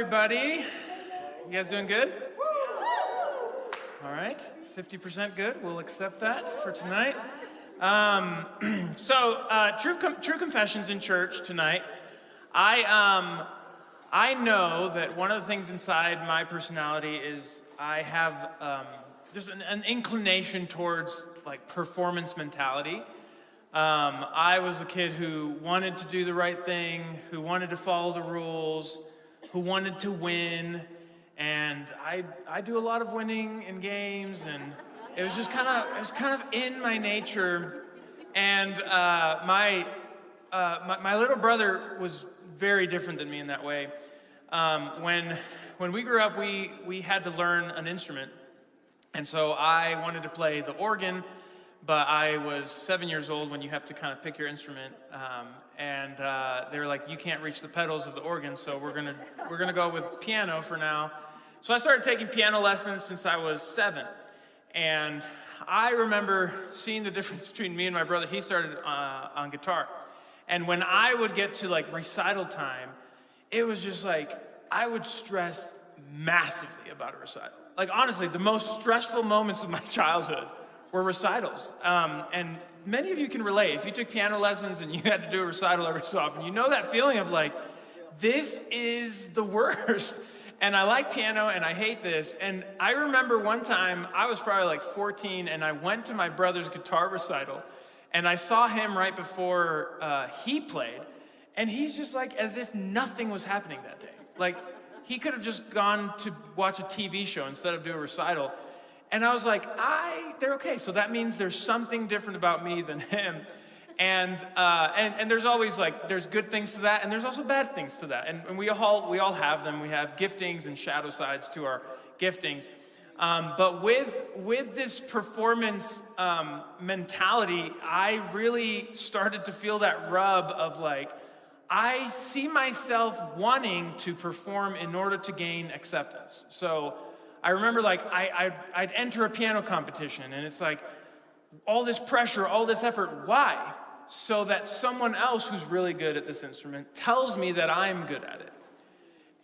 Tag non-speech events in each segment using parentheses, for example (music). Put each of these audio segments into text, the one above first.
Everybody. You guys doing good? All right, 50% good. We'll accept that for tonight. Um, (clears throat) so, uh, true, com- true confessions in church tonight. I, um, I know that one of the things inside my personality is I have um, just an, an inclination towards like performance mentality. Um, I was a kid who wanted to do the right thing, who wanted to follow the rules, who wanted to win, and I I do a lot of winning in games, and it was just kind of it was kind of in my nature. And uh, my, uh, my my little brother was very different than me in that way. Um, when when we grew up, we we had to learn an instrument, and so I wanted to play the organ but I was seven years old when you have to kind of pick your instrument, um, and uh, they were like, "You can't reach the pedals of the organ, so we're gonna we're gonna go with piano for now." So I started taking piano lessons since I was seven, and I remember seeing the (laughs) difference between me and my brother. He started uh, on guitar, and when I would get to like recital time, it was just like I would stress massively about a recital. Like honestly, the most stressful moments of my (laughs) childhood were recitals. Um, and many of you can relate. If you took piano lessons and you had to do a recital every so often, you know that feeling of like, this is the worst. (laughs) And I like piano and I hate this. And I remember one time, I was probably like 14, and I went to my brother's guitar recital, and I saw him right before uh, he played, and he's just like as if nothing was happening that day. Like, he could have just gone to watch a TV show instead of do a recital. And I was like, I, they're okay. So that means there's something different about me than him. And, uh, and, and there's always like, there's good things to that, and there's also bad things to that. And, and we, all, we all have them. We have giftings and shadow sides to our giftings. Um, but with, with this performance um, mentality, I really started to feel that rub of like, I see myself wanting to perform in order to gain acceptance. So I remember like I, I, would enter a piano competition and it's like all this pressure, all this effort. Why? So that someone else who's really good at this instrument tells me that I'm good at it.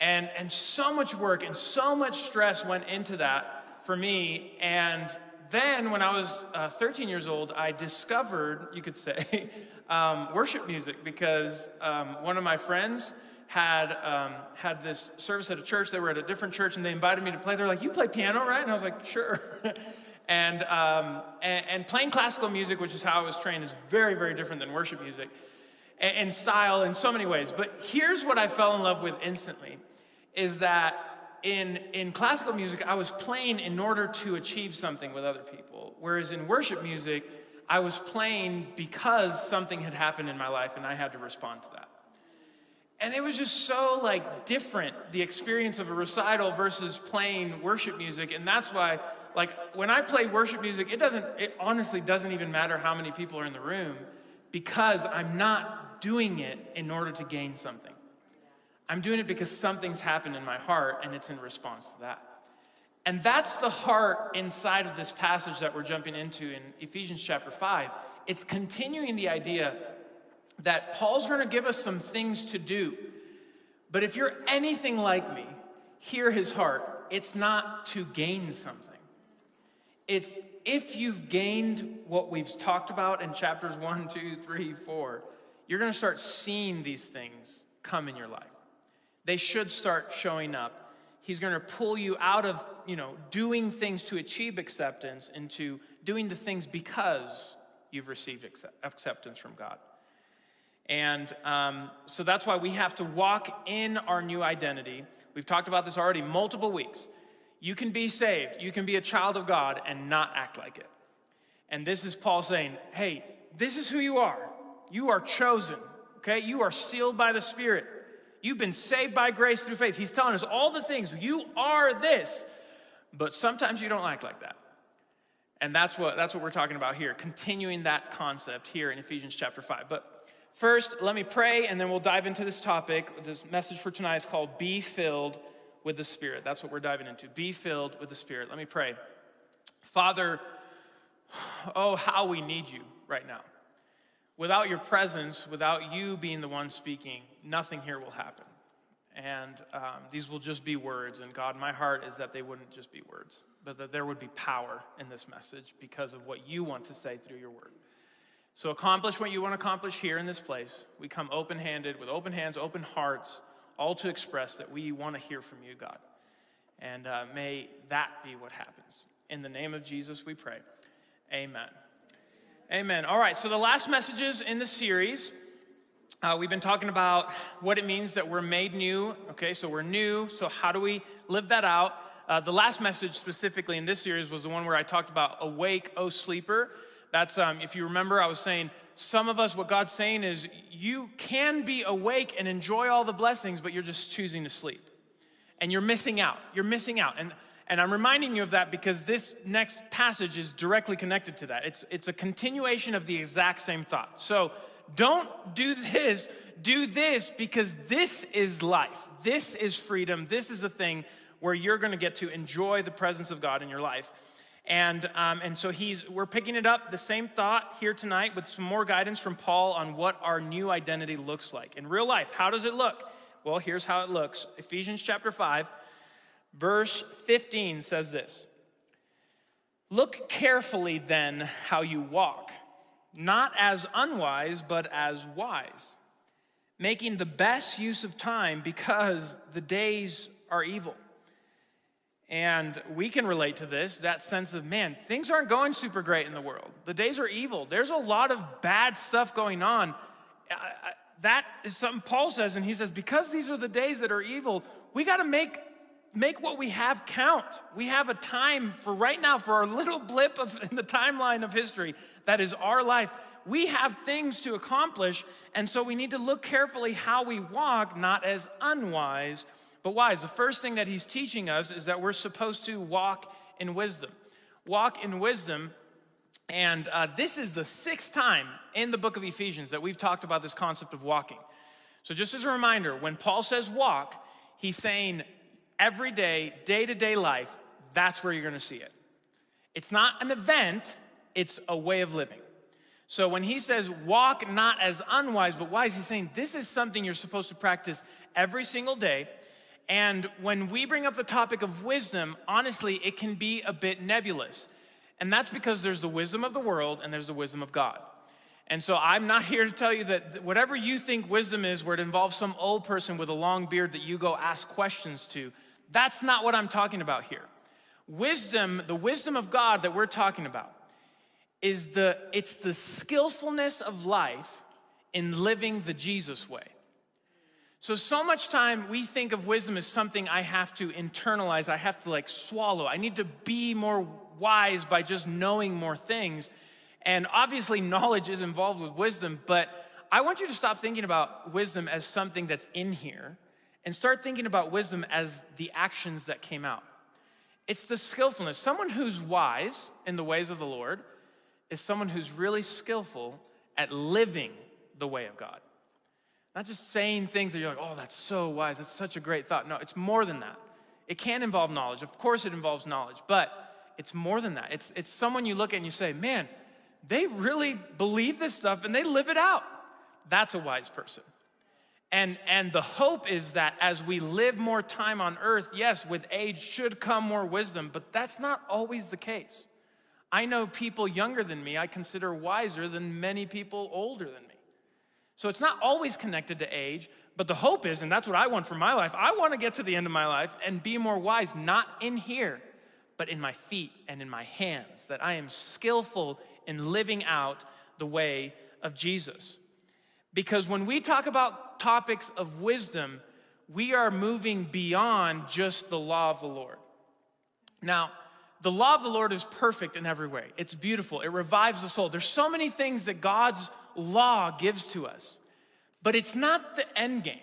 And, and so much work and so much stress went into that for me. And then when I was uh, 13 years old, I discovered, you could say, (laughs) um, worship music because um, one of my friends had um, had this service at a church. They were at a different church, and they invited me to play. They're like, "You play piano, right?" And I was like, "Sure." (laughs) and, um, and, and playing classical music, which is how I was trained, is very very different than worship music, and, and style in so many ways. But here's what I fell in love with instantly: is that in in classical music, I was playing in order to achieve something with other people, whereas in worship music, I was playing because something had happened in my life, and I had to respond to that. And it was just so like different, the experience of a recital versus playing worship music. And that's why, like, when I play worship music, it doesn't, it honestly doesn't even matter how many people are in the room because I'm not doing it in order to gain something. I'm doing it because something's happened in my heart and it's in response to that. And that's the heart inside of this passage that we're jumping into in Ephesians chapter 5. It's continuing the idea that Paul's going to give us some things to do. But if you're anything like me, hear his heart. It's not to gain something. It's if you've gained what we've talked about in chapters one, two, three, four, you're going to start seeing these things come in your life. They should start showing up. He's going to pull you out of, you know, doing things to achieve acceptance into doing the things because you've received acceptance from God. And um, so that's why we have to walk in our new identity. We've talked about this already multiple weeks. You can be saved, you can be a child of God and not act like it. And this is Paul saying, hey, this is who you are. You are chosen, okay? You are sealed by the Spirit. You've been saved by grace through faith. He's telling us all the things. You are this. But sometimes you don't act like that. And that's what, that's what we're talking about here, continuing that concept here in Ephesians chapter 5. But First, let me pray, and then we'll dive into this topic. This message for tonight is called Be Filled with the Spirit. That's what we're diving into. Be filled with the Spirit. Let me pray. Father, oh, how we need you right now. Without your presence, without you being the one speaking, nothing here will happen. And um, these will just be words. And God, my heart is that they wouldn't just be words, but that there would be power in this message because of what you want to say through your word. So accomplish what you want to accomplish here in this place. We come open handed, with open hands, open hearts, all to express that we want to hear from you, God. And uh, may that be what happens. In the name of Jesus, we pray. Amen. Amen. All right, so the last messages in the series, uh, we've been talking about what it means that we're made new. Okay, so we're new. So, how do we live that out? Uh, the last message specifically in this series was the one where I talked about awake, O sleeper. That's, um, if you remember, I was saying some of us, what God's saying is you can be awake and enjoy all the blessings, but you're just choosing to sleep. And you're missing out. You're missing out. And, and I'm reminding you of that because this next passage is directly connected to that. It's, it's a continuation of the exact same thought. So don't do this, do this because this is life. This is freedom. This is a thing where you're going to get to enjoy the presence of God in your life. And, um, and so he's, we're picking it up, the same thought here tonight with some more guidance from Paul on what our new identity looks like. In real life, how does it look? Well, here's how it looks Ephesians chapter 5, verse 15 says this Look carefully then how you walk, not as unwise, but as wise, making the best use of time because the days are evil. And we can relate to this that sense of, man, things aren't going super great in the world. The days are evil. There's a lot of bad stuff going on. that is something Paul says, and he says, because these are the days that are evil, we got to make, make what we have count. We have a time for right now, for our little blip of, in the timeline of history that is our life. We have things to accomplish, and so we need to look carefully how we walk, not as unwise but wise. The first thing that he's teaching us is that we're supposed to walk in wisdom. Walk in wisdom. And uh, this is the sixth time in the book of Ephesians that we've talked about this concept of walking. So, just as a reminder, when Paul says walk, he's saying every day, day to day life, that's where you're going to see it. It's not an event, it's a way of living. So when he says walk not as unwise but wise, he's saying this is something you're supposed to practice every single day. And when we bring up the topic of wisdom, honestly, it can be a bit nebulous. And that's because there's the wisdom of the world and there's the wisdom of God. And so I'm not (laughs) here to tell you that whatever you think wisdom is, where it involves some old person with a long beard that you go ask questions to, that's not what I'm talking about here. Wisdom, the wisdom of God that we're talking about, is the it's the skillfulness of life in living the Jesus way. So, so much time we think of wisdom as something I have to internalize, I have to like swallow. I need to be more wise by just knowing more things. And obviously, knowledge is involved with wisdom, but I want you to stop thinking about wisdom as something that's in here and start thinking about wisdom as the actions that came out. It's the skillfulness. Someone who's wise in the ways of the Lord is someone who's really skillful at living the way of God. Not just saying things that you're like, oh, that's so wise. That's such a great thought. No, it's more than that. It can involve knowledge. Of course, it involves knowledge, but it's more than that. It's, it's someone you look at and you say, man, they really believe this stuff and they live it out. That's a wise person. And, and the hope is that as we live more time on earth, yes, with age should come more wisdom, but that's not always the case. I know people younger than me I consider wiser than many people older than me. So it's not always connected to age, but the hope is, and that's what I want for my life, I want to get to the end of my life and be more wise, not in here, but in my feet and in my hands, that I am skillful in living out the way of Jesus. Because when we talk about topics of wisdom, we are moving beyond just the law of the Lord. Now, the law of the Lord is perfect in every way. It's beautiful. It revives the soul. There's so many things that God's law gives to us. But it's not the end game.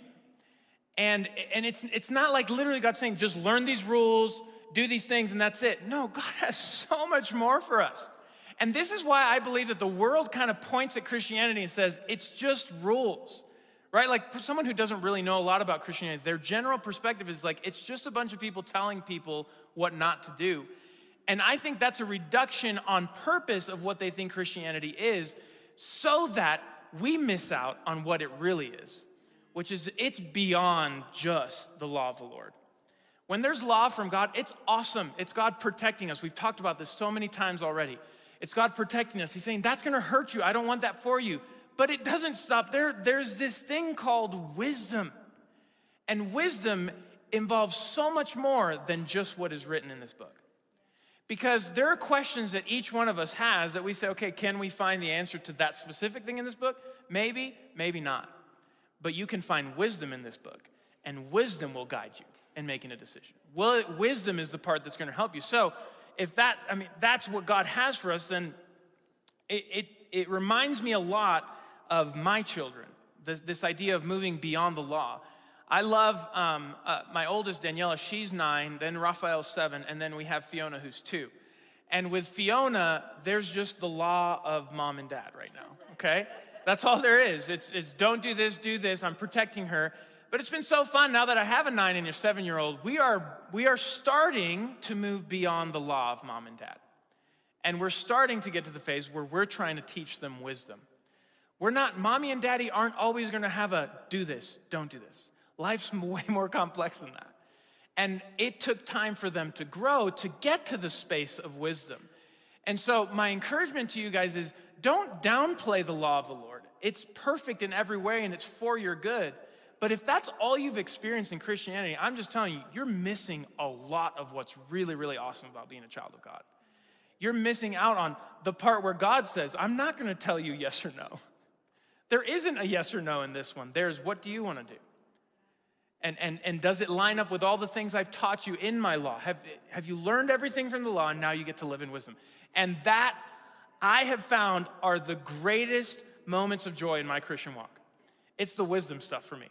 And, and it's, it's not like literally God saying, just learn these rules, do these things, and that's it. No, God (laughs) has so much more for us. And this is why I believe that the world kind of points at Christianity and says, it's just rules, right? Like for someone who doesn't really know a lot about Christianity, their general perspective is like, it's just a bunch of people telling people what not to do. And I think that's a reduction on purpose of what they think Christianity is so that we miss out on what it really is. which is it's beyond just the law of the Lord. When there's law from God, it's awesome. It's God protecting us. We've talked about this so many times already. It's God protecting us. He's saying, That's gonna hurt you. I don't want that for you. But it doesn't stop there. There's this thing called wisdom. And wisdom involves so much more than just what is written in this book. Because there are questions that each one of us has that we say, okay, can we find the answer to that specific thing in this book? Maybe, maybe not. But you can find wisdom in this book, and wisdom will guide you in making a decision. Well, wisdom is the part that's going to help you. So, if that, I mean, that's what God has for us, then it, it, it reminds me a lot of my children, this, this idea of moving beyond the law. I love um, uh, my oldest, Daniela, she's nine, then Raphael's seven, and then we have Fiona, who's two. And with Fiona, there's just the law of mom and dad right now, okay? That's all there is. It's, it's don't do this, do this. I'm protecting her. But it's been so fun now that I have a nine and a seven year old. We are, we are starting to move beyond the law of mom and dad. And we're starting to get to the phase where we're trying to teach them wisdom. We're not, mommy and daddy aren't always gonna have a do this, don't do this. Life's (laughs) way more complex than that. And it took time for them to grow to get to the space of wisdom. And so, my encouragement to you guys is don't downplay the law of the Lord. It's perfect in every way and it's for your good. But if that's all you've experienced in Christianity, I'm just telling you, you're missing a lot of what's really, really awesome about being a child of God. You're missing out on the part where God says, I'm not going to tell you yes or no. There isn't a yes or no in this one. There's what do you want to do? And, and, and does it line up with all the things I've taught you in my law? Have, have you learned everything from the law and now you get to live in wisdom? And that I have found are the greatest moments of joy in my Christian walk. It's the wisdom stuff for me.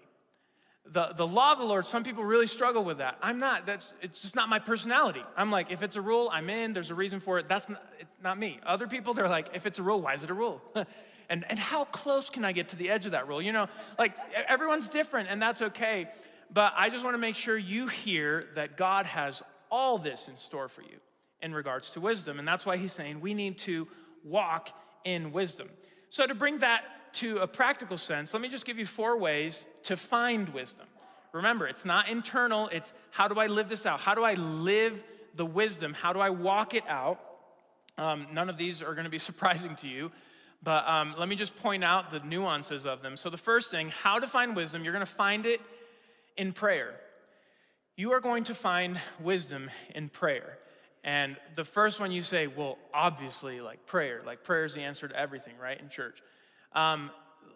The, the law of the Lord, some people really struggle with that. I'm not, that's, it's just not my personality. I'm like, if it's a rule, I'm in, there's a reason for it. That's not, it's not me. Other people, they're like, if it's a rule, why is it a rule? (laughs) and, and how close can I get to the edge of that rule? You know, like everyone's different and that's okay. But I just want to make sure you hear that God has all this in store for you in regards to wisdom. And that's why he's saying we need to walk in wisdom. So, to bring that to a practical sense, let me just give you four ways to find wisdom. Remember, it's not internal, it's how do I live this out? How do I live the wisdom? How do I walk it out? Um, none of these are going to be (laughs) surprising to you, but um, let me just point out the nuances of them. So, the first thing, how to find wisdom, you're going to find it in prayer. You are going to find wisdom in prayer. And the first one you say, well, obviously, like prayer, like prayer is the answer to everything, right, in church. Um,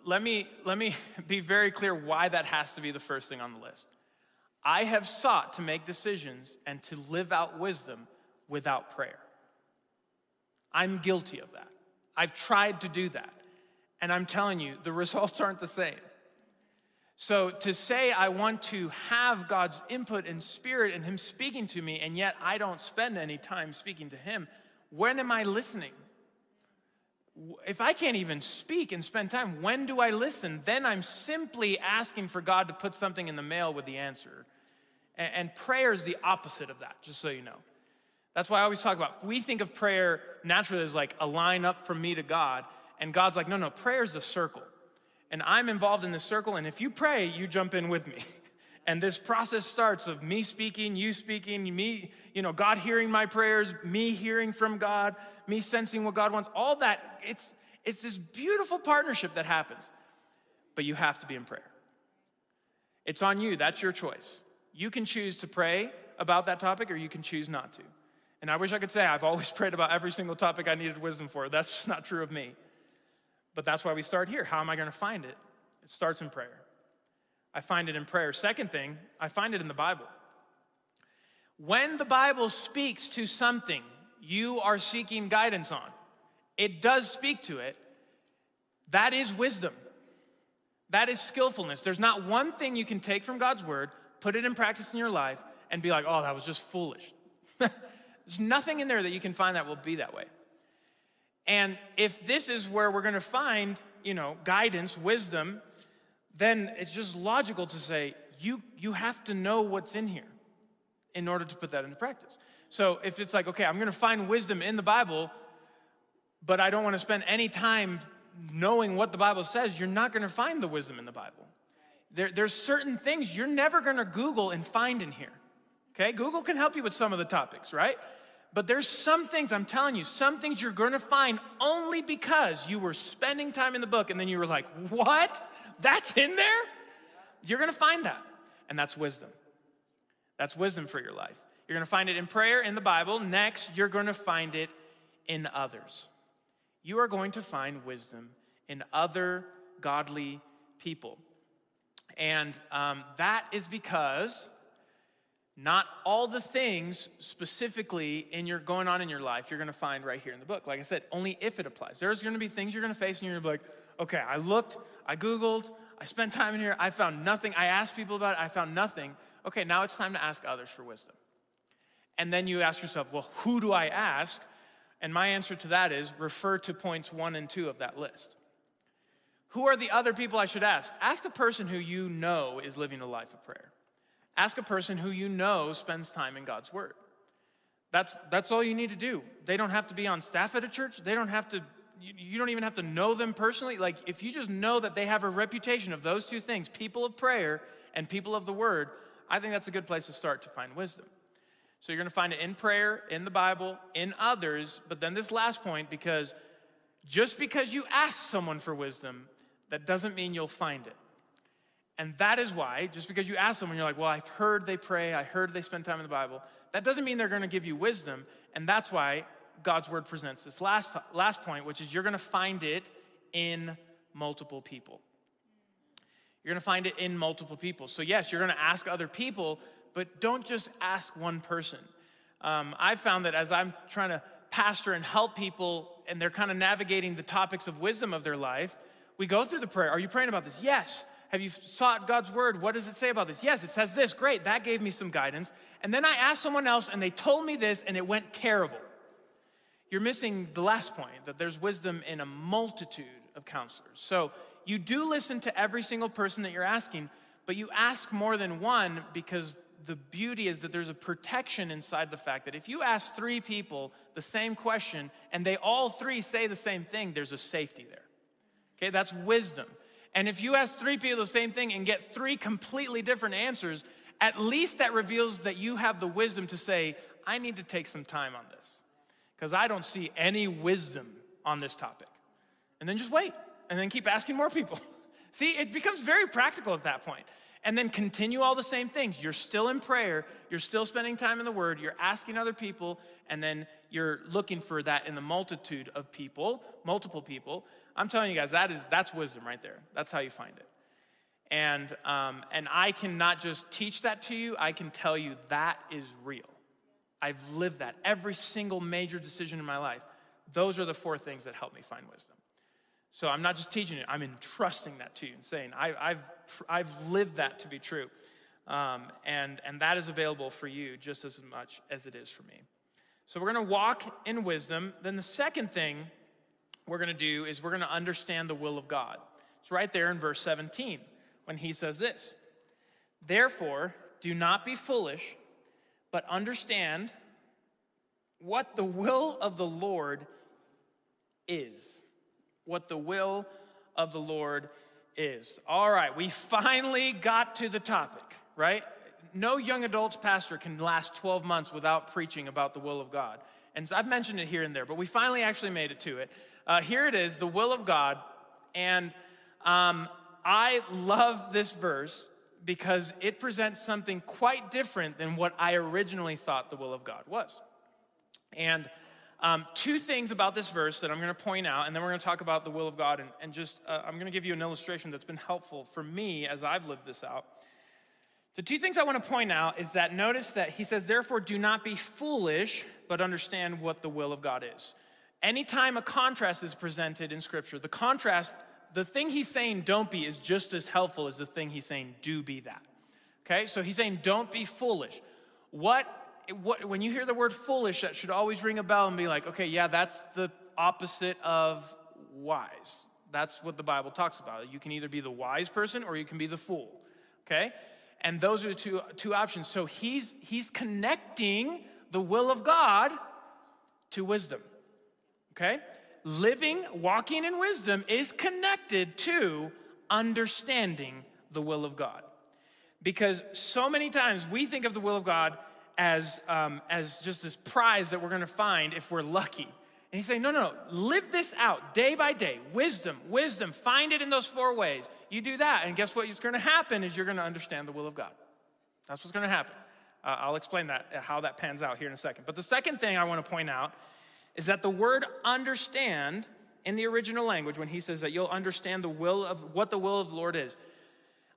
let, me, let me (laughs) be very clear why that has to be the first thing on the list. I have sought to make decisions and to live out wisdom without prayer. I'm guilty of that. I've tried to do that. And I'm telling you, the (laughs) results aren't the same. So to say I want to have God's input and spirit and Him speaking to me, and yet I don't spend any time speaking to Him, when am I listening? If I can't even speak and spend time, when do I listen? Then I'm simply asking for God to put something in the mail with the answer. And prayer is the opposite of that, just so you know. That's why I always talk about, we think of prayer naturally as like a line up from me to God. And God's like, no, no, prayer is a circle and I'm involved in this circle, and if you pray, you jump in with me. (laughs) And this process starts of me speaking, you speaking, me, you know, God hearing my prayers, me hearing from God, me sensing what God wants. All that, it's, it's this beautiful partnership that happens. But you have to be in prayer. It's on you, that's your choice. You can choose to pray about that topic or you can choose not to. And I wish I could say I've always (laughs) prayed about every single topic I needed wisdom for. That's not true of me. But that's why we start here. How am I going to find it? It starts in prayer. I find it in prayer. Second thing, I find it in the Bible. When the Bible speaks to something you are seeking guidance on, it does speak to it. That is wisdom. That is skillfulness. There's not one thing you can take from God's word, put it in practice in your life, and be like, oh, that was just foolish. (laughs) There's nothing in there that you can find that will be that way. And if this is where we're going to find, you know, guidance, wisdom, then it's just logical to say you you have to know what's in here in order to put that into practice. So if it's like, okay, I'm going to find wisdom in the Bible, but I don't want to spend any time knowing what the Bible says, you're not going to find the wisdom in the Bible. There, there's certain things you're never going to Google and find in here. Okay? Google can help you with some of the topics, right? But there's some things, I'm telling you, some things you're going to find only because you were spending time in the book and then you were like, what? That's in there? You're going to find that. And that's wisdom. That's wisdom for your life. You're going to find it in prayer, in the Bible. Next, you're going to find it in others. You are going to find wisdom in other godly people. And um, that is because not all the things specifically in your going on in your life you're going to find right here in the book. Like I said, only if it applies. There's going to be things you're going to face, and you're going to be like, okay, I looked, I Googled, I spent time in here, I found nothing. I asked people about it, I found nothing. Okay, now it's time to ask others for wisdom. And then you ask yourself, well, who do I ask? And my answer to that is refer to points one and two of that list. Who are the other people I should ask? Ask a person who you know is living a life of prayer. Ask a person who you know spends time in God's Word. That's, that's all you need to do. They don't have to be on staff at a church. They don't have to, you, you don't even have to know them personally. Like, if you just know that they have a reputation of those two things, people of prayer and people of the Word, I think that's a good place to start to find wisdom. So you're going to find it in prayer, in the Bible, in others. But then this last point, because just because you ask someone for wisdom that doesn't mean you'll find it. And that is why, just because you ask someone, you're like, well, I've heard they pray, I heard they spend time in the Bible, that doesn't mean they're going to give you wisdom. And that's why God's word presents this last, last point, which is you're going to find it in multiple people. You're going to find it in multiple people. So, yes, you're going to ask other people, but don't just ask one person. Um, I've found that as I'm trying to pastor and help people, and they're kind of navigating the topics of wisdom of their life, we go through the prayer. Are you praying about this? Yes. Have you sought God's word? What does it say about this? Yes, it says this. Great. That gave me some guidance. And then I asked someone else and they told me this and it went terrible. You're missing the last point that there's wisdom in a multitude of counselors. So you do listen to every single person that you're asking, but you ask more than one because the beauty is that there's a protection inside the fact that if you ask three people the same question and they all three say the same thing, there's a safety there. Okay, that's wisdom. And if you ask three people the same thing and get three completely different answers, at least that reveals that you have the wisdom to say, I need to take some time on this because I don't see any wisdom on this topic. And then just wait and then keep asking more people. (laughs) see, it becomes very practical at that point. And then continue all the same things. You're still in prayer, you're still spending time in the Word, you're asking other people, and then you're looking for that in the multitude of people, multiple people. I'm telling you guys, that is that's wisdom right there. That's how you find it. And um, and I can not just teach that to you. I can tell you that is real. I've lived that every single major decision in my life. Those are the four things that help me find wisdom. So I'm not just teaching it; I'm entrusting that to you and saying I, have I've lived that to be true, um, and and that is available for you just as much as it is for me. So we're going to walk in wisdom. Then the second thing we're going to do is we're going to understand the will of God. It's right there in verse 17 when he says this Therefore, do not be foolish, but understand what the will of the Lord is. What the will of the Lord is. All right, we finally got to the topic, right? No young adults pastor can last 12 months without preaching about the will of God. And I've mentioned it here and there, but we finally actually made it to it. Uh, here it is, the will of God. And um, I love this verse because it presents something quite different than what I originally thought the will of God was. And um, two things about this verse that I'm going to point out, and then we're going to talk about the will of God, and, and just uh, I'm going to give you an illustration that's been helpful for me as I've lived this out. The two things I want to point out is that notice that he says, Therefore, do not be foolish, but understand what the will of God is. Anytime a contrast is presented in Scripture, the contrast, the thing he's saying don't be is just as helpful as the thing he's saying do be that. Okay, so he's saying don't be foolish. What, what, when you hear the word foolish, that should always ring a bell and be like, okay, yeah, that's the opposite of wise. That's what the Bible talks about. You can either be the wise person or you can be the fool. Okay? And those are the two, two options. So he's, he's connecting the will of God to wisdom okay? Living, walking in wisdom is connected to understanding the will of God. Because so many times we think of the will of God as, um, as just this prize that we're gonna find if we're lucky. And he's saying, no, no, no, live this out day by day. Wisdom, wisdom, find it in those four ways. You do that, and guess what is gonna happen is you're gonna understand the will of God. That's what's gonna happen. Uh, I'll explain that, uh, how that pans out here in a second. But the second thing I wanna point out is that the word understand in the original language, when he says that you'll understand the will of what the will of the Lord is,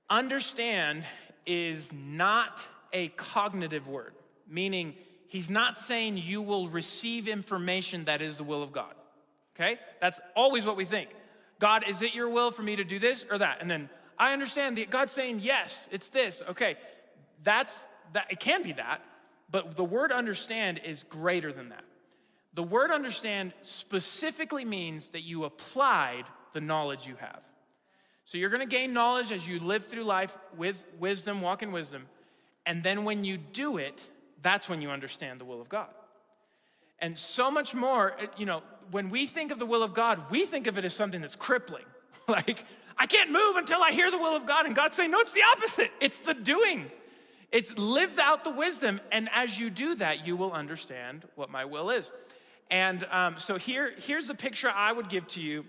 understand is not a cognitive word, meaning he's not saying you will receive information that is the will of God. Okay? That's always what we think. God, is it your will for me to do this or that? And then I understand that God's saying, yes, it's this. Okay. That's that it can be that, but the word understand is greater than that. The word understand specifically means that you applied the knowledge you have. So you're going to gain knowledge as you live through life with wisdom, walk in wisdom. And then when you do it, that's when you understand the will of God. And so much more, eh, you know, when we think of the will of God, we think of it as something that's crippling. (laughs) like, I can't move until I hear the will of God. And God's saying, no, it's the opposite. It's the doing. It's live out the wisdom. And as you do that, you will understand what my will is. And um, so here, here's the picture I would give to you.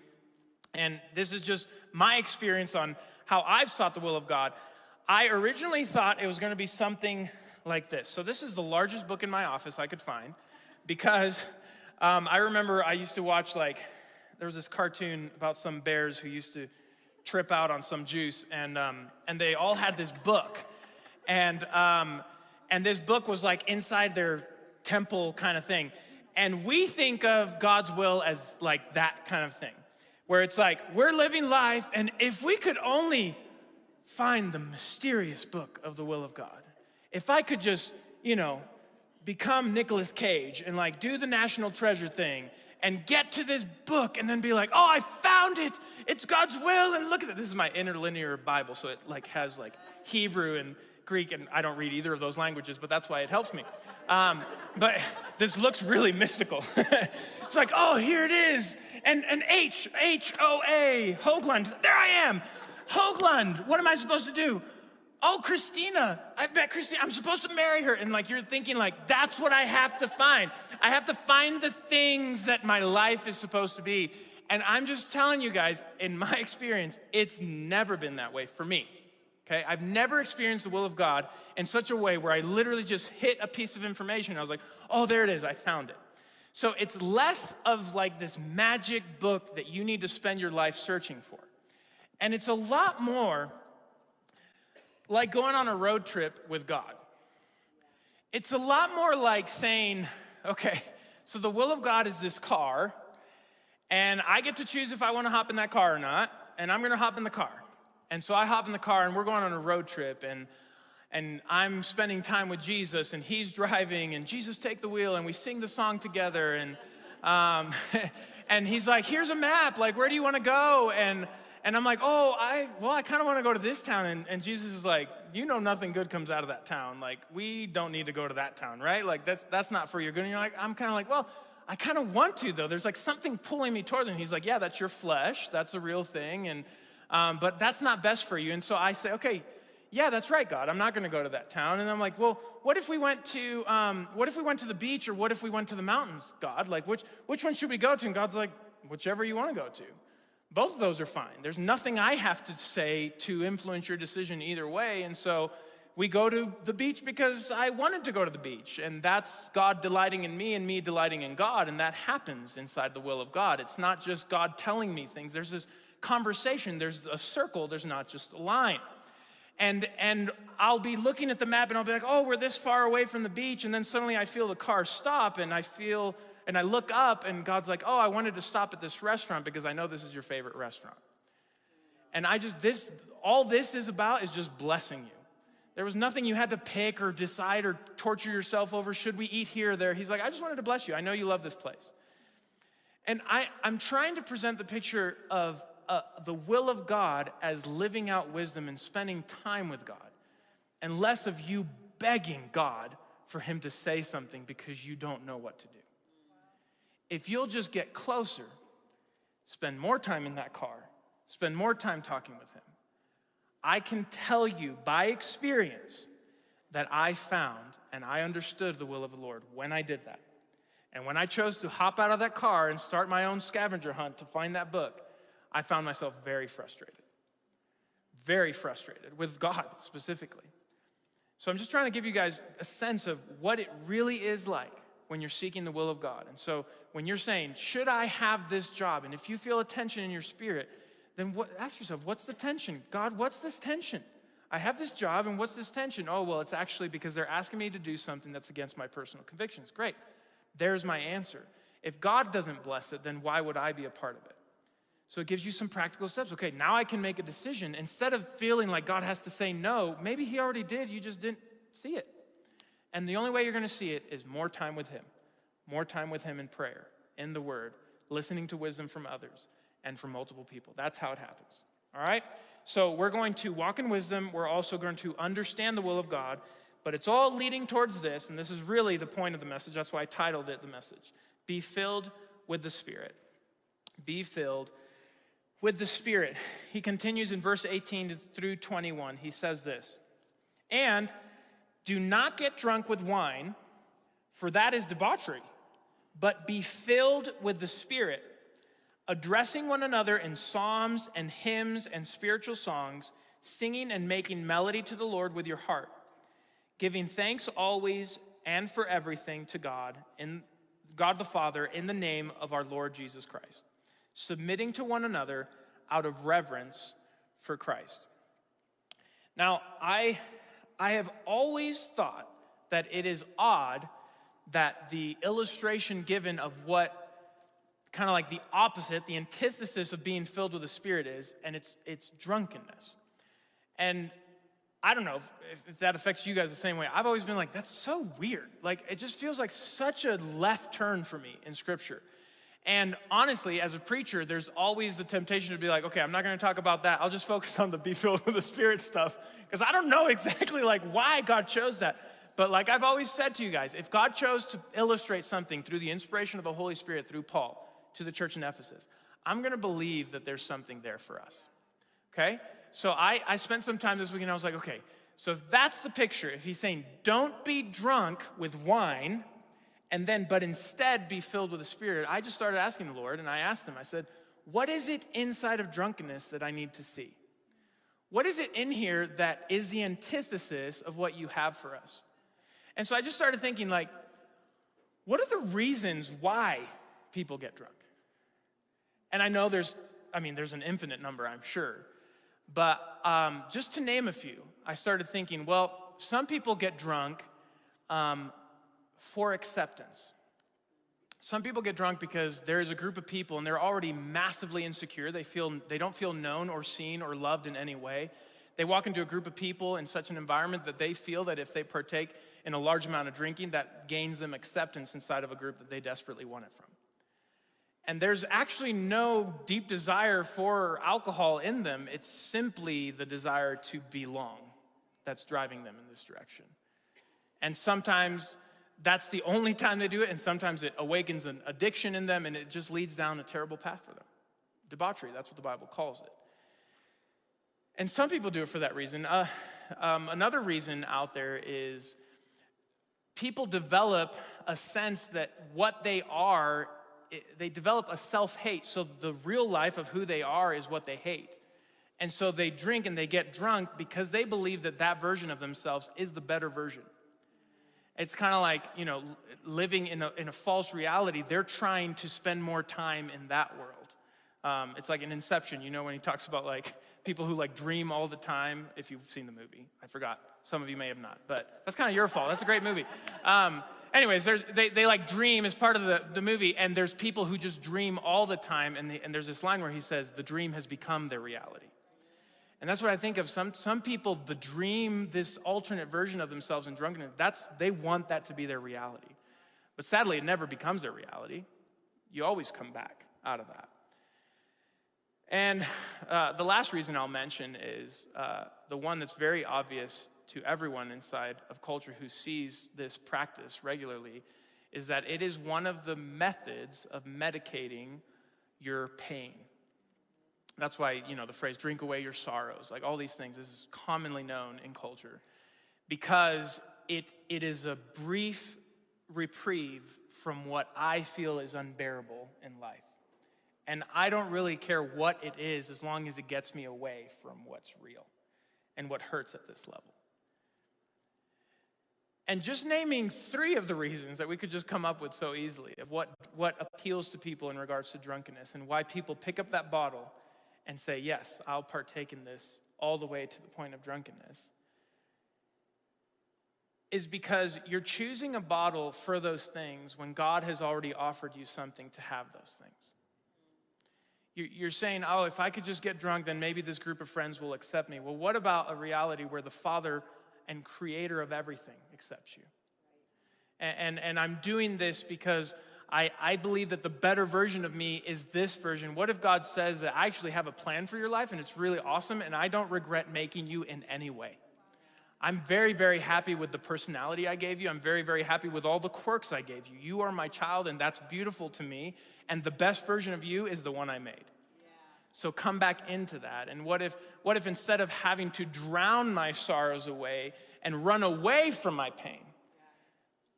And this is just my experience on how I've sought the will of God. I originally thought it was going to be something like this. So, this is the largest book in my office I could find because um, I remember I used to watch, like, there was this cartoon about some bears who used to trip out on some juice, and, um, and they all had this book. And, um, and this book was like inside their temple kind of thing. And we think of God's will as like that kind of thing, where it's like we're living life, and if we could only find the mysterious book of the will of God, if I could just, you know, become Nicolas Cage and like do the national treasure thing and get to this book and then be like, oh, I found it. It's God's will. And look at it. This is my interlinear Bible. So it like has like Hebrew and Greek, and I don't read either of those languages, but that's why it helps me. Um, but this looks really mystical. (laughs) it's like, oh, here it is. And, and H, H O A, Hoagland. There I am. Hoagland. What am I supposed to do? Oh, Christina. I bet Christina, I'm supposed to marry her. And like you're thinking, like, that's what I have to find. I have to find the things that my life is supposed to be. And I'm just telling you guys, in my (laughs) experience, it's never been that way for me. Okay, I've never experienced the will of God in such a way where I literally just hit a piece of information. I was like, oh, there it is, I found it. So it's less of like this magic book that you need to spend your life searching for. And it's a lot more like going on a road trip with God. It's a lot more like saying, okay, so the will of God is this car, and I get to choose if I want to hop in that car or not, and I'm going to hop in the car. And so I hop in the car and we're going on a road trip and and I'm spending time with Jesus and he's driving and Jesus take the wheel and we sing the song together and um, (laughs) and he's like, here's a map, like where do you want to go? And and I'm like, oh, I well, I kind of want to go to this town. And, and Jesus is like, you know, nothing good comes out of that town. Like we don't need to go to that town, right? Like that's that's not for your good. And you're like, I'm kind of like, well, I kind of want to though. There's like something pulling me towards him. He's like, yeah, that's your flesh. That's a real thing. And um, but that's not best for you. And so I say, okay, yeah, that's right, God. I'm not going to go to that town. And I'm like, well, what if we went to, um, what if we went to the beach or what if we went to the mountains, God? Like, which, which one should we go to? And God's like, whichever you want to go to. Both of those are fine. There's nothing I have to say to influence your decision either way. And so we go to the beach because I wanted to go to the beach. And that's God delighting in me and me delighting in God. And that happens inside the will of God. It's not just God telling me things. There's this conversation. There's a circle, there's not just a line. And, and I'll be looking at the map and I'll be like, oh, we're this far away from the beach. And then suddenly I feel the car stop and I feel, and I look up and God's like, oh, I wanted to stop at this restaurant because I know this is your favorite restaurant. And I just, this, all this is about is just blessing you. There was nothing you had to pick or decide or torture yourself over. Should we eat here or there? He's like, I just wanted to bless you. I know you love this place. And I, I'm trying to present the picture of uh, the will of God as living out wisdom and spending time with God, and less of you begging God for Him to say something because you don't know what to do. If you'll just get closer, spend more time in that car, spend more time talking with Him, I can tell you by experience that I found and I understood the will of the Lord when I did that. And when I chose to hop out of that car and start my own scavenger hunt to find that book, I found myself very frustrated. Very frustrated with God specifically. So I'm just trying to give you guys a sense of what it really is like when you're seeking the will of God. And so when you're saying, Should I have this job? And if you feel a tension in your spirit, then what, ask yourself, What's the tension? God, what's this tension? I have this job, and what's this tension? Oh, well, it's actually because they're asking me to do something that's against my personal convictions. Great. There's my answer. If God doesn't bless it, then why would I be a part of it? So it gives you some practical steps. Okay, now I can make a decision. Instead of feeling like God has to say no, maybe He already did, you just didn't see it. And the only way you're going to see it is more time with Him, more time with Him in prayer, in the Word, listening to wisdom from others and from multiple people. That's how it happens. All right? So we're going to walk in wisdom. We're also going to understand the will of God. But it's all leading towards this, and this is really the point of the message. That's why I titled it the message Be filled with the Spirit. Be filled with the Spirit. He continues in verse 18 through 21. He says this And do not get drunk with wine, for that is debauchery, but be filled with the Spirit, addressing one another in psalms and hymns and spiritual songs, singing and making melody to the Lord with your heart giving thanks always and for everything to God, in God the Father, in the name of our Lord Jesus Christ, submitting to one another out of reverence for Christ. Now, I, I have always thought that it is odd that the illustration given of what kind of like the opposite, the antithesis of being filled with the Spirit is, and it's, it's drunkenness. And I don't know if, if, that affects you guys the same way. I've always been like, that's so weird. Like, it just feels like such a left turn for me in Scripture. And honestly, as a preacher, there's always the temptation to be like, okay, I'm not going to talk about that. I'll just focus on the be filled with the Spirit stuff because I don't know exactly like why God chose that. But like I've always said to you guys, if God chose to illustrate something through the inspiration of the Holy Spirit through Paul to the church in Ephesus, I'm going to believe that there's something there for us. Okay? so I, I spent some time this weekend. I was like, okay, so if that's the picture, if he's saying, don't be drunk with wine, and then, but instead be filled with the Spirit, I just started asking the Lord, and I asked him, I said, what is it inside of drunkenness that I need to see? What is it in here that is the antithesis of what you have for us? And so I just started thinking, like, what are the reasons why people get drunk? And I know there's, I mean, there's an infinite number, I'm sure. But um, just to name a few, I started thinking, well, some people get drunk um, for acceptance. Some people get drunk because there is a group of people and they're already massively insecure. They, feel, they don't feel known or seen or loved in any way. They walk into a group of people in such an environment that they feel that if they partake in a large amount of drinking, that gains them acceptance inside of a group that they desperately want it from. And there's actually no deep desire for alcohol in them. It's simply the desire to belong that's driving them in this direction. And sometimes that's the only time they do it, and sometimes it awakens an addiction in them and it just leads down a terrible path for them. Debauchery, that's what the Bible calls it. And some people do it for that reason. Uh, um, another reason out there is people develop a sense that what they are they develop a self hate. So the real life of who they are is what they hate. And so they drink and they get drunk because they believe that that version of themselves is the better version. It's kind of like, you know, living in a, in a false reality. They're trying to spend more time in that world. Um, it's like an Inception, you know, when he talks about like people who like dream all the time. If you've seen the movie, I forgot. Some of you may have not, but that's kind of your fault. That's a great movie. Um, anyways, they, they like dream as part of the, the movie, and there's people who just dream all the time. And, they, and there's this line where he says, the dream has become their reality. And that's what I think of. Some, some people, the dream, this alternate version of themselves in drunkenness, that's, they want that to be their reality. But sadly, it never becomes their reality. You always come back out of that. And uh, the last reason I'll mention is uh, the one that's very obvious to everyone inside of culture who sees this practice regularly is that it is one of the methods of medicating your pain. That's why, you know, the phrase drink away your sorrows, like all these things, this is commonly known in culture because it, it is a brief reprieve from what I feel is unbearable in life. And I don't really care what it is as long as it gets me away from what's real and what hurts at this level. And just naming three of the reasons that we could just come up with so easily of what, what appeals to people in regards to drunkenness and why people pick up that bottle and say, Yes, I'll partake in this all the way to the point of drunkenness, is because you're choosing a bottle for those things when God has already offered you something to have those things. You're saying, oh, if I could just get drunk, then maybe this group of friends will accept me. Well, what about a reality where the Father and Creator of everything accepts you? And, and, and I'm doing this because I, I believe that the better version of me is this version. What if God says that I actually have a plan for your life and it's really awesome and I don't regret making you in any way? I'm very, very happy with the personality I gave you. I'm very, very happy with all the quirks I gave you. You are my child, and that's beautiful to me. And the best version of you is the one I made. So come back into that. And what if, what if instead of having to drown my sorrows away and run away from my pain,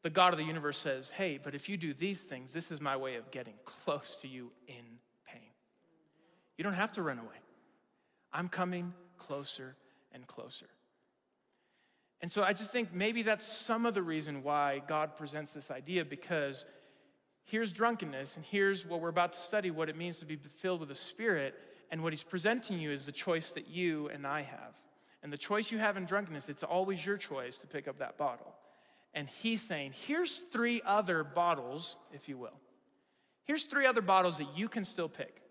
the God of the universe says, Hey, but if you do these things, this is my way of getting close to you in pain. You don't have to run away. I'm coming closer and closer. And so I just think maybe that's some of the reason why God presents this idea because here's drunkenness, and here's what we're about to study what it means to be filled with the Spirit. And what he's presenting you is the choice that you and I have. And the choice you have in drunkenness, it's always your choice to pick up that bottle. And he's saying, here's three other bottles, if you will. Here's three other bottles that you can still pick.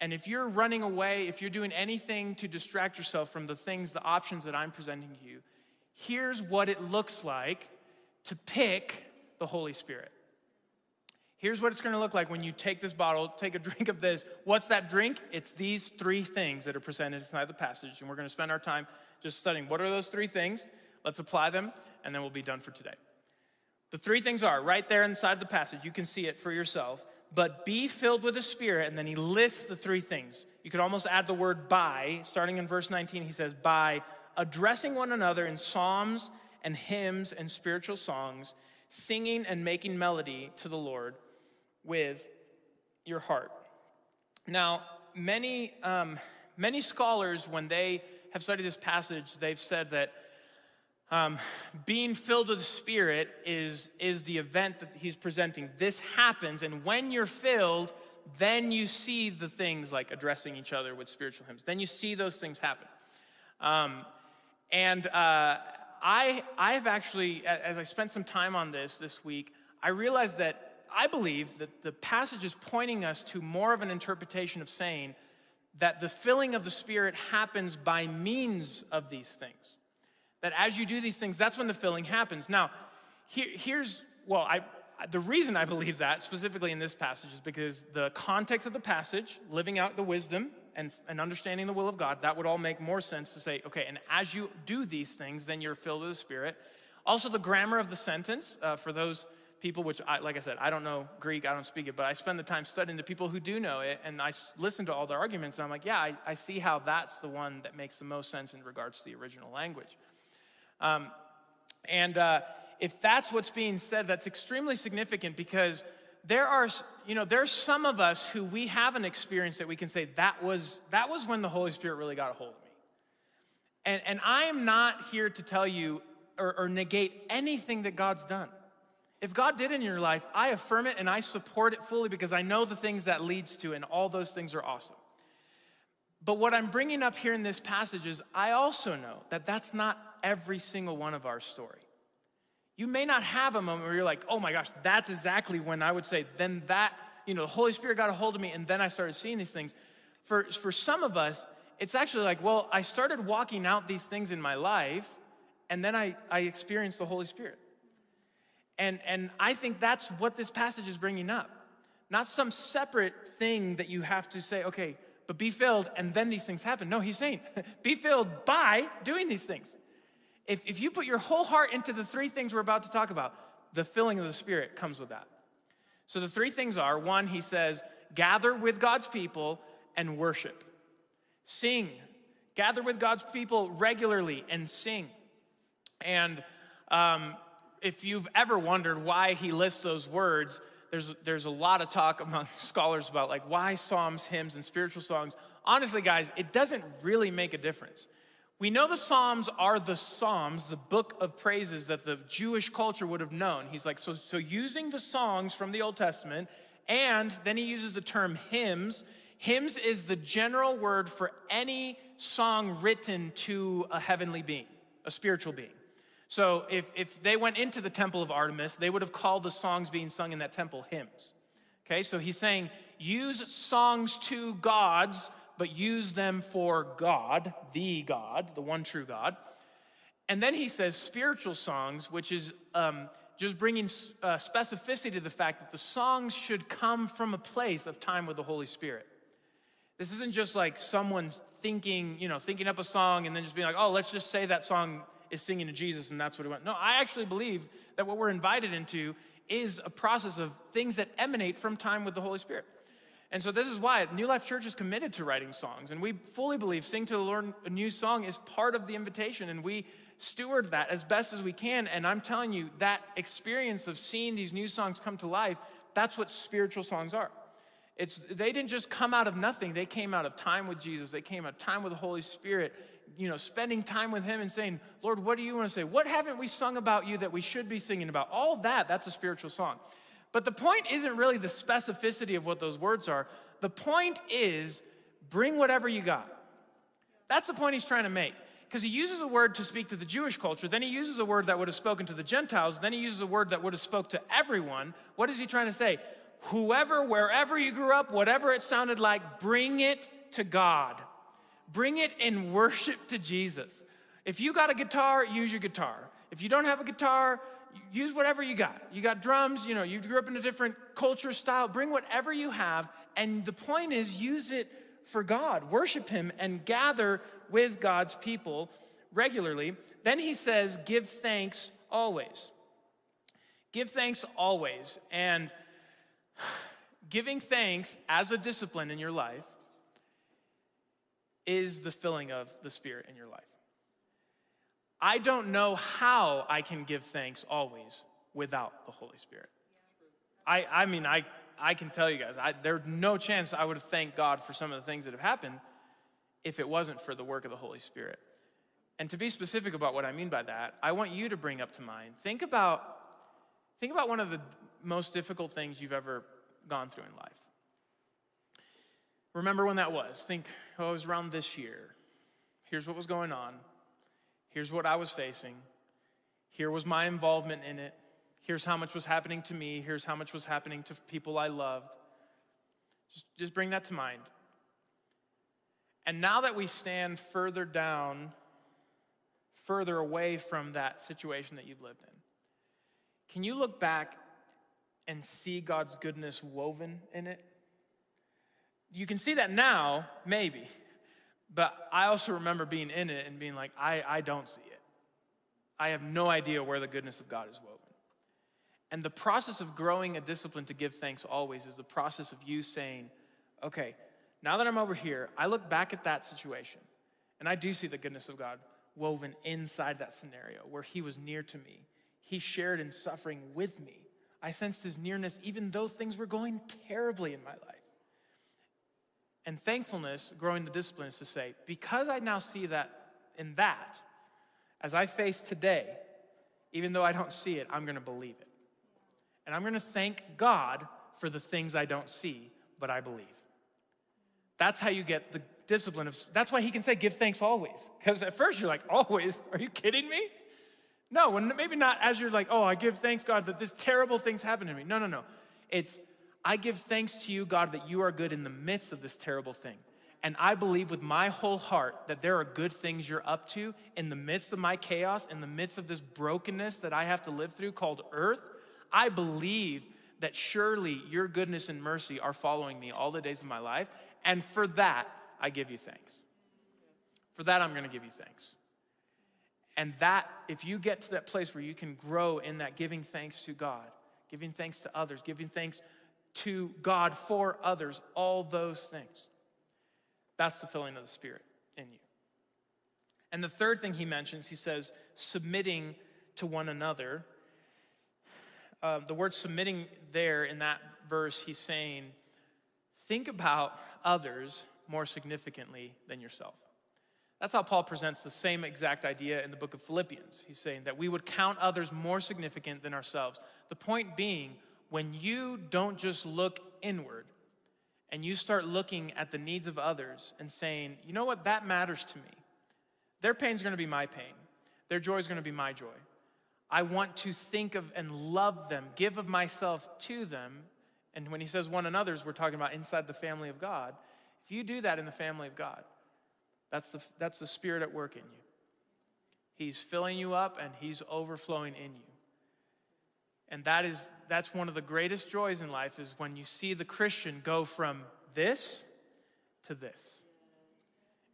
And if you're running away, if you're doing anything to distract yourself from the things, the options that I'm presenting to you, here's what it looks like to pick the Holy Spirit. Here's what it's going to look like when you take this bottle, take a (laughs) drink of this. What's that drink? It's these three things that are presented inside the passage. And we're going to spend our time just studying what are those three things. Let's apply them, and then we'll be done for today. The three things are right there inside the passage. You can see it for yourself. But be filled with the Spirit, and then he lists the three things. You could almost add the word by. Starting in verse 19, he says, by addressing one another in psalms and hymns and spiritual songs, singing and making melody to the Lord with your heart. Now, many, um, many scholars, when they have studied this passage, they've said that um, being filled with the Spirit is, is the event that he's presenting. This happens, and when you're filled, then you see the things like addressing each other with spiritual hymns. Then you see those things happen. Um, and uh, I, I've actually, as I spent some time on this this week, I realized that I believe that the passage is pointing us to more of an interpretation of saying that the filling of the Spirit happens by means of these things. That as you do these things, that's when the filling happens. Now, here, here's, well, I, the reason I believe that specifically in this passage is because the context of the passage, living out the wisdom and, and understanding the will of God, that would all make more sense to say, okay, and as you do these things, then you're filled with the Spirit. Also, the grammar of the sentence, uh, for those people, which, I, like I said, I don't know Greek, I don't speak it, but I spend the time studying the people who do know it, and I listen to all their arguments, and I'm like, yeah, I, I see how that's the one that makes the most sense in regards to the original language. Um, and uh, if that's what's being said, that's extremely significant because there are, you know, there's some of us who we have an experience that we can say that was that was when the Holy Spirit really got a hold of me. And and I am not here to tell you or, or negate anything that God's done. If God did in your life, I affirm it and I support it fully because I know the things that leads to, and all those things are awesome. But what I'm bringing up here in this passage is I also know that that's not every single one of our story. You may not have a moment where you're like, oh my gosh, that's exactly when I would say, then that, you know, the Holy Spirit got a hold of me and then I started seeing these things. For, for some of us, it's actually like, well, I started walking out these things in my life and then I, I experienced the Holy Spirit. And, and I think that's what this passage is bringing up. Not some separate thing that you have to say, okay, but be filled and then these things happen. No, he's saying, (laughs) be filled by doing these things. If, if you put your whole heart into the three things we're about to talk about, the filling of the Spirit comes with that. So the three things are one, he says, gather with God's people and worship. Sing. Gather with God's people regularly and sing. And um, if you've ever wondered why he lists those words, there's, there's a lot of talk among (laughs) scholars about like why psalms, hymns, and spiritual songs. Honestly, guys, it doesn't really make a difference. We know the Psalms are the Psalms, the book of praises that the Jewish culture would have known. He's like, so, so using the songs from the Old Testament, and then he uses the term hymns. Hymns is the general word for any song written to a heavenly being, a spiritual being. So if, if they went into the temple of Artemis, they would have called the songs being sung in that temple hymns. Okay, so he's saying use songs to gods but use them for God, the God, the one true God. And then he says spiritual songs, which is um, just bringing uh, specificity to the fact that the songs should come from a place of time with the Holy Spirit. This isn't just like someone thinking, you know, thinking up a song and then just being like, oh, let's just say that song is singing to Jesus and that's what he wants. No, I actually believe that what we're invited into is a process of things that emanate from time with the Holy Spirit. And so this is why New Life Church is committed to writing songs. And we fully believe Sing to the Lord a new song is part of the invitation. And we steward that as best as we can. And I'm telling you, that experience of seeing these new songs come to life, that's what spiritual songs are. It's, they didn't just come out of nothing. They came out of time with Jesus. They came out of time with the Holy Spirit, you know, spending time with Him and saying, Lord, what do you want to say? What haven't we sung about you that we should be singing about? All that, that's a spiritual song. But the point isn't really the specificity of what those words are. The point is bring whatever you got. That's the point he's trying to make. Because he uses a word to speak to the Jewish culture, then he uses a word that would have spoken to the Gentiles, then he uses a word that would have spoke to everyone. What is he trying to say? Whoever, wherever you grew up, whatever it sounded like, bring it to God. Bring it in worship to Jesus. If you got a guitar, use your guitar. If you don't have a guitar, use whatever you got. You got drums, you know, you grew up in a different culture style. Bring whatever you have. And the point is, use it for God. Worship Him and gather with God's people regularly. Then he says, give thanks always. Give thanks always. And (sighs) giving thanks as a discipline in your life is the filling of the Spirit in your life. I don't know how I can give thanks always without the Holy Spirit. I, I mean, I, I can tell you guys, I, there's no chance I would have thanked God for some of the things that have happened if it wasn't for the work of the Holy Spirit. And to be specific about what I mean by that, I want you to bring up to mind. Think about, think about one of the most difficult things you've ever gone through in life. Remember when that was. Think, oh, it was around this year. Here's what was going on. Here's what I was facing. Here was my involvement in it. Here's how much was happening to me. Here's how much was happening to people I loved. Just, just bring that to mind. And now that we stand further down, further away from that situation that you've lived in, can you look back and see God's goodness woven in it? You can see that now, maybe. But I also remember being in it and being like, I, I don't see it. I have no idea where the goodness of God is woven. And the process of growing a discipline to give thanks always is the process of you saying, okay, now that I'm over here, I look back at that situation and I do see the goodness of God woven inside that scenario where He was near to me. He shared in suffering with me. I sensed His nearness even though things were going terribly in my life. And thankfulness, growing the discipline, is to say, because I now see that in that, as I face today, even though I don't see it, I'm going to believe it. And I'm going to thank God for the things I don't see, but I believe. That's how you get the discipline of, that's why he can say, give thanks always. Because at first you're like, always? Are you kidding me? No, maybe not as you're like, oh, I give thanks, God, that this terrible things happen to me. No, no, no. It's, I give thanks to you, God, that you are good in the midst of this terrible thing. And I believe with my whole heart that there are good things you're up to in the midst of my chaos, in the midst of this brokenness that I have to live through called earth. I believe that surely your goodness and mercy are following me all the days of my life. And for that, I give you thanks. For that, I'm going to give you thanks. And that, if you get to that place where you can grow in that giving thanks to God, giving thanks to others, giving thanks to God for others, all those things. That's the filling of the Spirit in you. And the third thing he mentions, he says, submitting to one another. Uh, the word submitting there in that verse, he's saying, think about others more significantly than yourself. That's how Paul presents the same exact idea in the book of Philippians. He's saying that we would count others more significant than ourselves. The point being, when you don't just look inward and you start looking at the needs of others and saying, you know what, that matters to me. Their pain is going to be my pain, their joy is going to be my joy. I want to think of and love them, give of myself to them. And when he says one another's, we're talking about inside the family of God. If you do that in the family of God, that's the, that's the Spirit at work in you. He's filling you up and He's overflowing in you. And that is, that's one of the greatest joys in life is when you see the Christian go from this to this.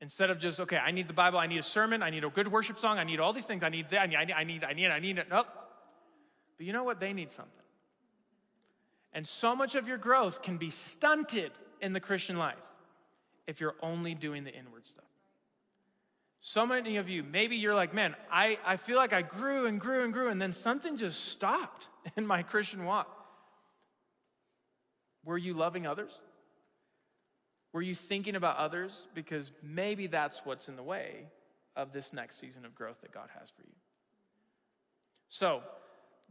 Instead of just, okay, I need the Bible, I need a sermon, I need a good worship song, I need all these things, I need that, I need, I need, I need, I need it. Nope. But you know what? They need something. And so much of your growth can be stunted in the Christian life if you're only doing the inward stuff. So many of you, maybe you're like, man, I, I feel like I grew and grew and grew, and then something just stopped (laughs) in my Christian walk. Were you loving others? Were you thinking about others? Because maybe that's what's in the way of this next season of growth that God has for you. So,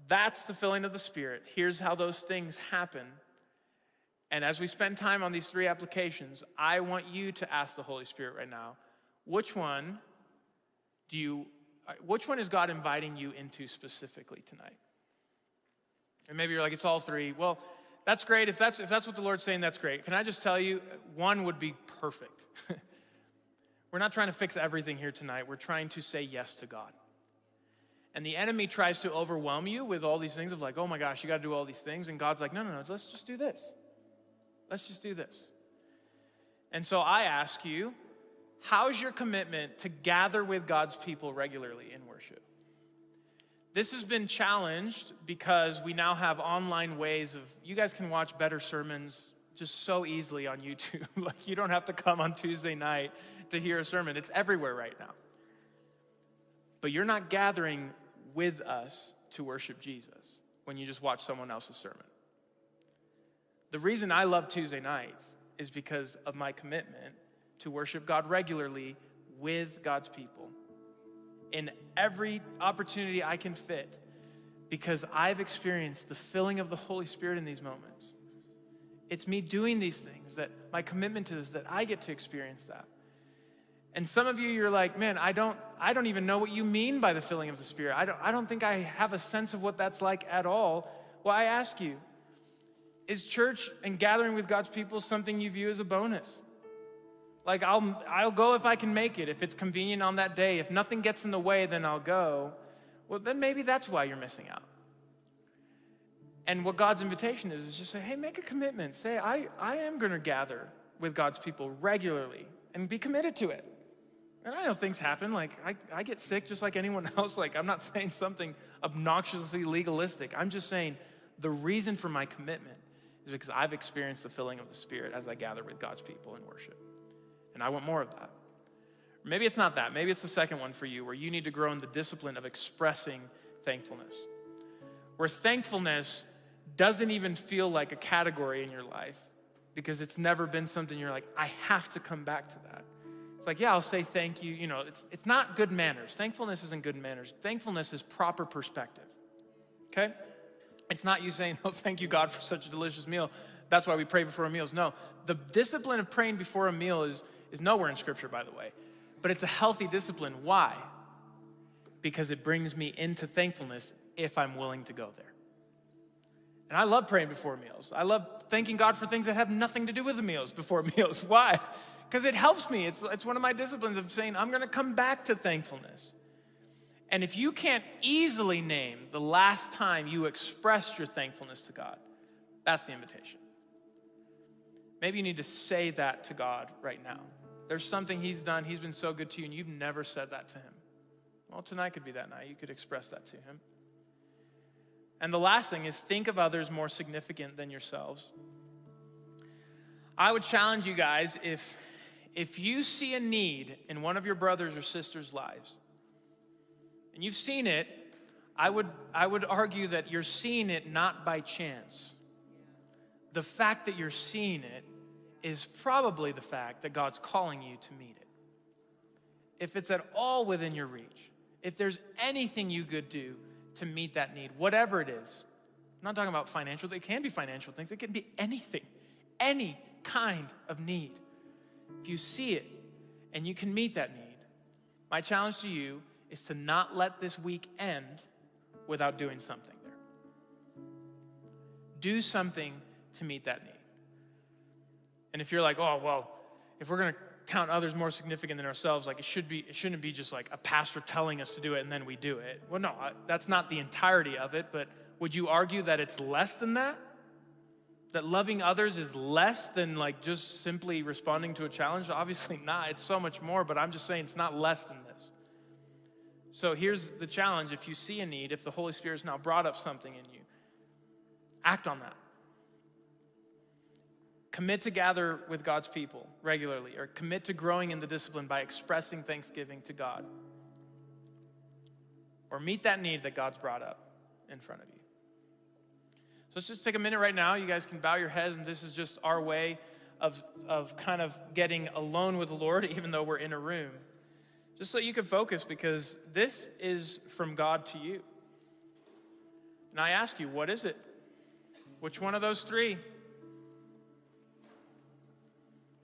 that's the filling of the Spirit. Here's how those things happen. And as we spend time on these three applications, I want you to ask the Holy Spirit right now which one do you, uh, which one is God inviting you into specifically tonight? And maybe you're like, it's all three. Well, that's great. If that's, if that's what the Lord's saying, that's great. Can I just tell you, one would be perfect. (laughs) We're not trying to fix everything here tonight. We're trying to say yes to God. And the enemy tries to overwhelm you with all these things of like, oh my gosh, you got to do all these things. And God's like, no, no, no, let's just do this. Let's just do this. And so I ask you, How's your commitment to gather with God's people regularly in worship? This has been challenged because we now have online ways of, you guys can watch better sermons just so easily on YouTube. (laughs) like, you don't have to come on Tuesday night to hear a sermon, it's everywhere right now. But you're not gathering with us to worship Jesus when you just watch someone else's sermon. The reason I love Tuesday nights is because of my commitment to worship God regularly with God's people in every opportunity I can fit because I've experienced the filling of the Holy Spirit in these moments. It's me doing these things that my commitment to this that I get to experience that. And some of you you're like, "Man, I don't I don't even know what you mean by the filling of the Spirit. I don't I don't think I have a sense of what that's like at all." Well, I ask you, is church and gathering with God's people something you view as a bonus? Like, I'll, I'll go if I can make it, if it's convenient on that day. If nothing gets in the way, then I'll go. Well, then maybe that's why you're missing out. And what God's invitation is, is just say, hey, make a commitment. Say, I, I am going to gather with God's people regularly and be committed to it. And I know things happen. Like, I, I get sick just like anyone (laughs) else. Like, I'm not saying something obnoxiously legalistic. I'm just saying the reason for my commitment is because I've experienced the filling of the Spirit as I gather with God's people in worship. And I want more of that. Maybe it's not that. Maybe it's the second one for you, where you need to grow in the discipline of expressing thankfulness. Where thankfulness doesn't even feel like a category in your life because it's never been something you're like, I have to come back to that. It's like, yeah, I'll say thank you. You know, it's, it's not good manners. Thankfulness isn't good manners. Thankfulness is proper perspective. Okay? It's not you saying, (laughs) oh, thank you, God, for such a delicious meal. That's why we pray before our meals. No, the discipline of praying before a meal is nowhere in Scripture, by the way. But it's a healthy discipline. Why? Because it brings me into thankfulness if I'm willing to go there. And I love praying before meals. I love thanking God for things that have nothing to do with the meals before (laughs) meals. Why? Because it helps me. It's, it's one of my disciplines of saying, I'm going to come back to thankfulness. And if you can't easily name the last time you expressed your thankfulness to God, that's the invitation. Maybe you need to say that to God right now. There's something He's done, He's been so good to you, and you've never said that to Him. Well, tonight could be that night. You could express that to Him. And the last thing is think of others more significant than yourselves. I would challenge you guys if if you see a need in one of your brothers or sisters' lives, and you've seen it, I would, I would argue that you're seeing it not by chance. The fact that you're seeing it is probably the fact that God's calling you to meet it. If it's at all within your reach, if there's anything you could do to meet that need, whatever it is, I'm not talking about financial, it can be financial things, it can be anything, any kind of need. If you see it and you can meet that need, my challenge to you is to not let this week end without doing something there. Do something to meet that need. And if you're like, oh, well, if we're going to count others more significant than ourselves, like it should be, it shouldn't be just like a pastor telling us to do it and then we do it. Well, no, that's not the entirety of it, but would you argue that it's less than that? That loving others is less than like just simply responding to a challenge? Obviously not. It's so much more, but I'm just saying it's not less than this. So here's the challenge if you see a need, if the Holy Spirit has now brought up something in you, act on that. Commit to gather with God's people regularly, or commit to growing in the discipline by expressing thanksgiving to God. Or meet that need that God's brought up in front of you. So let's just take a minute right now. You guys can bow your heads, and this is just our way of, of kind of getting alone with the Lord, (laughs) even though we're in a room. Just so you can focus, because this is from God to you. And I ask you, what is it? Which one of those three?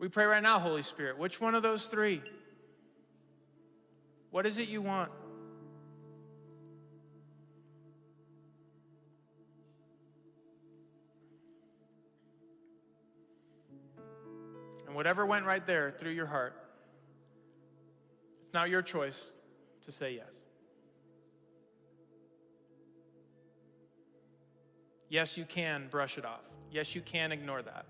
We pray right now, Holy Spirit. Which one of those three? What is it you want? And whatever went right there through your heart, it's now your choice to say yes. Yes, you can brush it off. Yes, you can ignore that.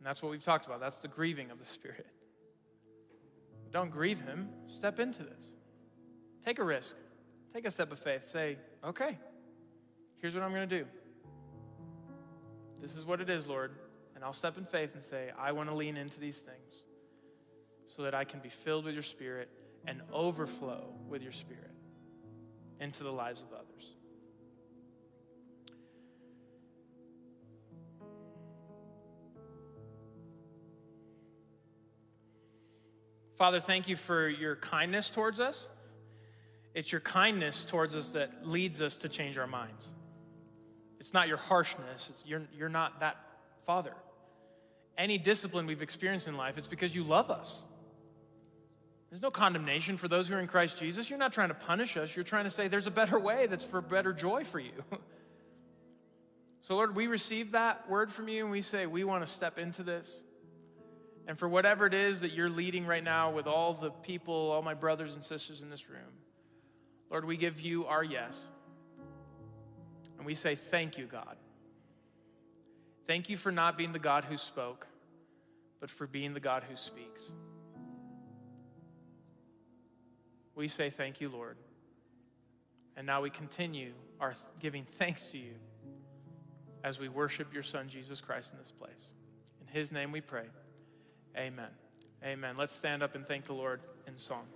And that's what we've talked about. That's the grieving of the Spirit. Don't grieve Him. Step into this. Take a risk. Take a step of faith. Say, okay, here's what I'm going to do. This is what it is, Lord. And I'll step in faith and say, I want to lean into these things so that I can be filled with your Spirit and overflow with your Spirit into the lives of others. Father, thank you for your kindness towards us. It's your kindness towards us that leads us to change our minds. It's not your harshness. You're, you're not that father any discipline we've experienced in life, it's because you love us. There's no condemnation for those who are in Christ Jesus. You're not trying to punish us. You're trying to say there's a better way that's for better joy for you. (laughs) so, Lord, we receive that word from you and we say we want to step into this. And for whatever it is that you're leading right now with all the people, all my brothers and sisters in this room, Lord, we give you our yes. And we say, Thank you, God. Thank you for not being the God who spoke, but for being the God who speaks. We say thank you, Lord. And now we continue our giving thanks to you as we worship your Son, Jesus Christ, in this place. In his name we pray. Amen. Amen. Let's stand up and thank the Lord in song.